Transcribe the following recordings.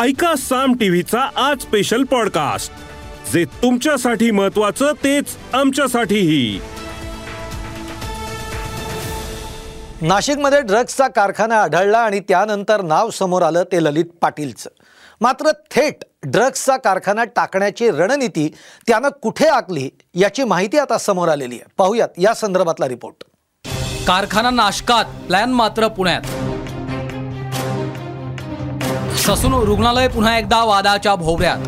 ऐका साम टीव्हीचा आज स्पेशल पॉडकास्ट जे तुमच्यासाठी महत्वाचं तेच आमच्यासाठीही. नाशिकमध्ये ड्रग्जचा कारखाना आढळला आणि त्यानंतर नाव समोर आलं ते ललित पाटीलचं. मात्र थेट ड्रग्जचा कारखाना टाकण्याची रणनीती त्यानं कुठे आखली याची माहिती आता समोर आलेली आहे. पाहूयात या संदर्भातला रिपोर्ट कारखाना नाशकात प्लॅन मात्र पुण्यात. ससून रुग्णालय पुन्हा एकदा वादाच्या भोवऱ्यात.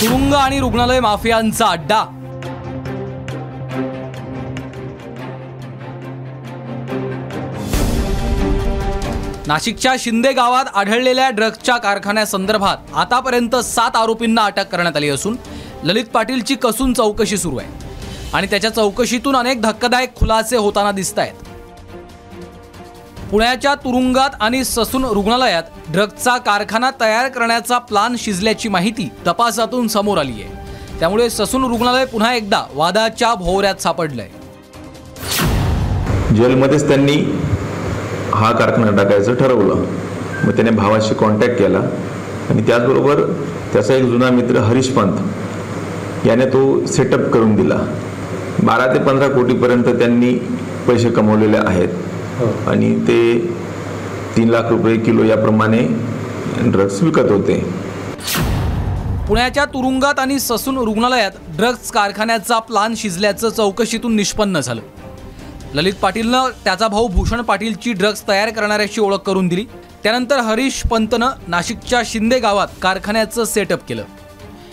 तुरुंग आणि रुग्णालय माफियांचा अड्डा. नाशिकच्या शिंदे गावात आढळलेल्या ड्रग्जच्या कारखान्यासंदर्भात आतापर्यंत सात आरोपींना अटक करण्यात आली असून ललित पाटीलची कसून चौकशी सुरू आहे. आणि त्याच्या चौकशीतून अनेक धक्कादायक खुलासे होताना दिसत आहेत पुण्याच्या तुरुंगात आणि ससून रुग्णालयात ड्रग्जचा कारखाना तयार करण्याचा प्लान शिजल्याची माहिती तपासातून समोर आली आहे. त्यामुळे ससून रुग्णालय पुन्हा एकदा वादाच्या भोवऱ्यात सापडलंय. जेलमध्येच त्यांनी हा कारखाना टाकायचं ठरवलं. मग त्याने भावाशी कॉन्टॅक्ट केला. आणि त्याचबरोबर त्याचा एक जुना मित्र हरीश पंत याने तो सेटअप करून दिला. बारा ते पंधरा कोटीपर्यंत त्यांनी पैसे कमवलेले आहेत. आणि ते तीन लाख रुपये किलो याप्रमाणे ड्रग्स विकत होते. पुण्याच्या तुरुंगात आणि ससून रुग्णालयात ड्रग्ज कारखान्याचा प्लान शिजल्याचं चौकशीतून निष्पन्न झालं. ललित पाटीलनं त्याचा भाऊ भूषण पाटीलची ड्रग्ज तयार करणाऱ्याची ओळख करून दिली. त्यानंतर हरीश पंतनं नाशिकच्या शिंदे गावात कारखान्याचं सेटअप केलं.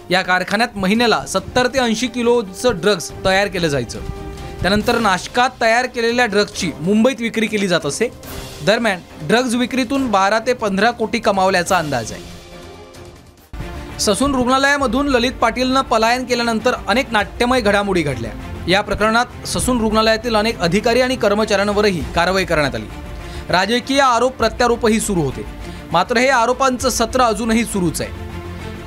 या कारखान्यात महिन्याला सत्तर ते ऐंशी किलोचं ड्रग्ज तयार केलं जायचं. त्यानंतर नाशकात तयार केलेल्या ड्रग्जची मुंबईत विक्री केली जात असे. दरम्यान ड्रग्ज विक्रीतून बारा ते पंधरा कोटी कमावल्याचा अंदाज आहे. ससून रुग्णालयामधून ललित पाटीलनं पलायन केल्यानंतर अनेक नाट्यमय घडामोडी घडल्या. या प्रकरणात ससून रुग्णालयातील अनेक अधिकारी आणि कर्मचाऱ्यांवरही कारवाई करण्यात आली. राजकीय आरोप प्रत्यारोपही सुरू होते. मात्र हे आरोपांचं सत्र अजूनही सुरूच आहे.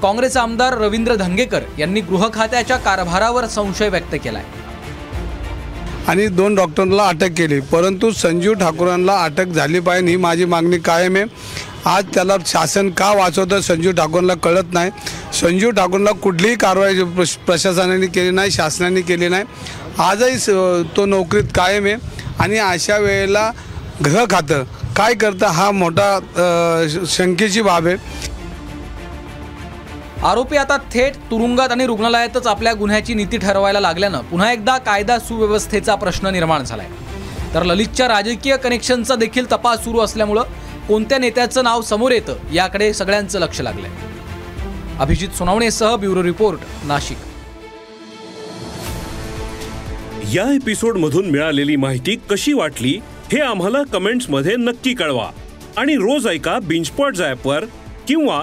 काँग्रेस आमदार रवींद्र धंगेकर यांनी गृह खात्याच्या कारभारावर संशय व्यक्त केला आहे आणि दोन डॉक्टरांना अटक केली. परंतु संजीव ठाकूरांना अटक झाली पाहिजे ही माझी मागणी कायम आहे. आज त्याला शासन का वाचवतं संजीव ठाकूरला कळत नाही. संजीव ठाकूरला कुठलीही कारवाई प्रश- प्रशासनाने केली नाही शासनाने केली नाही. आजही स- तो नोकरीत कायम आहे. आणि अशा वेळेला गृह खातं. काय करतं हा मोठा शंकेची बाब आहे. आरोपी आता थेट तुरुंगात आणि रुग्णालयातच आपल्या गुन्ह्याची नीती ठरवायला लागल्यानं पुन्हा एकदा कायदा सुव्यवस्थेचा प्रश्न निर्माण झालाय. तर ललितच्या राजकीय कनेक्शनचा देखील तपास सुरू असल्यामुळं कोणत्या नेत्याचं नाव समोर येतं याकडे सगळ्यांचं लक्ष लागलंय. अभिजित सोनावणेसह ब्युरो रिपोर्ट नाशिक. या एपिसोड मधून मिळालेली माहिती कशी वाटली हे आम्हाला कमेंट्समध्ये नक्की कळवा. आणि रोज ऐका बिंचपॉट वर किंवा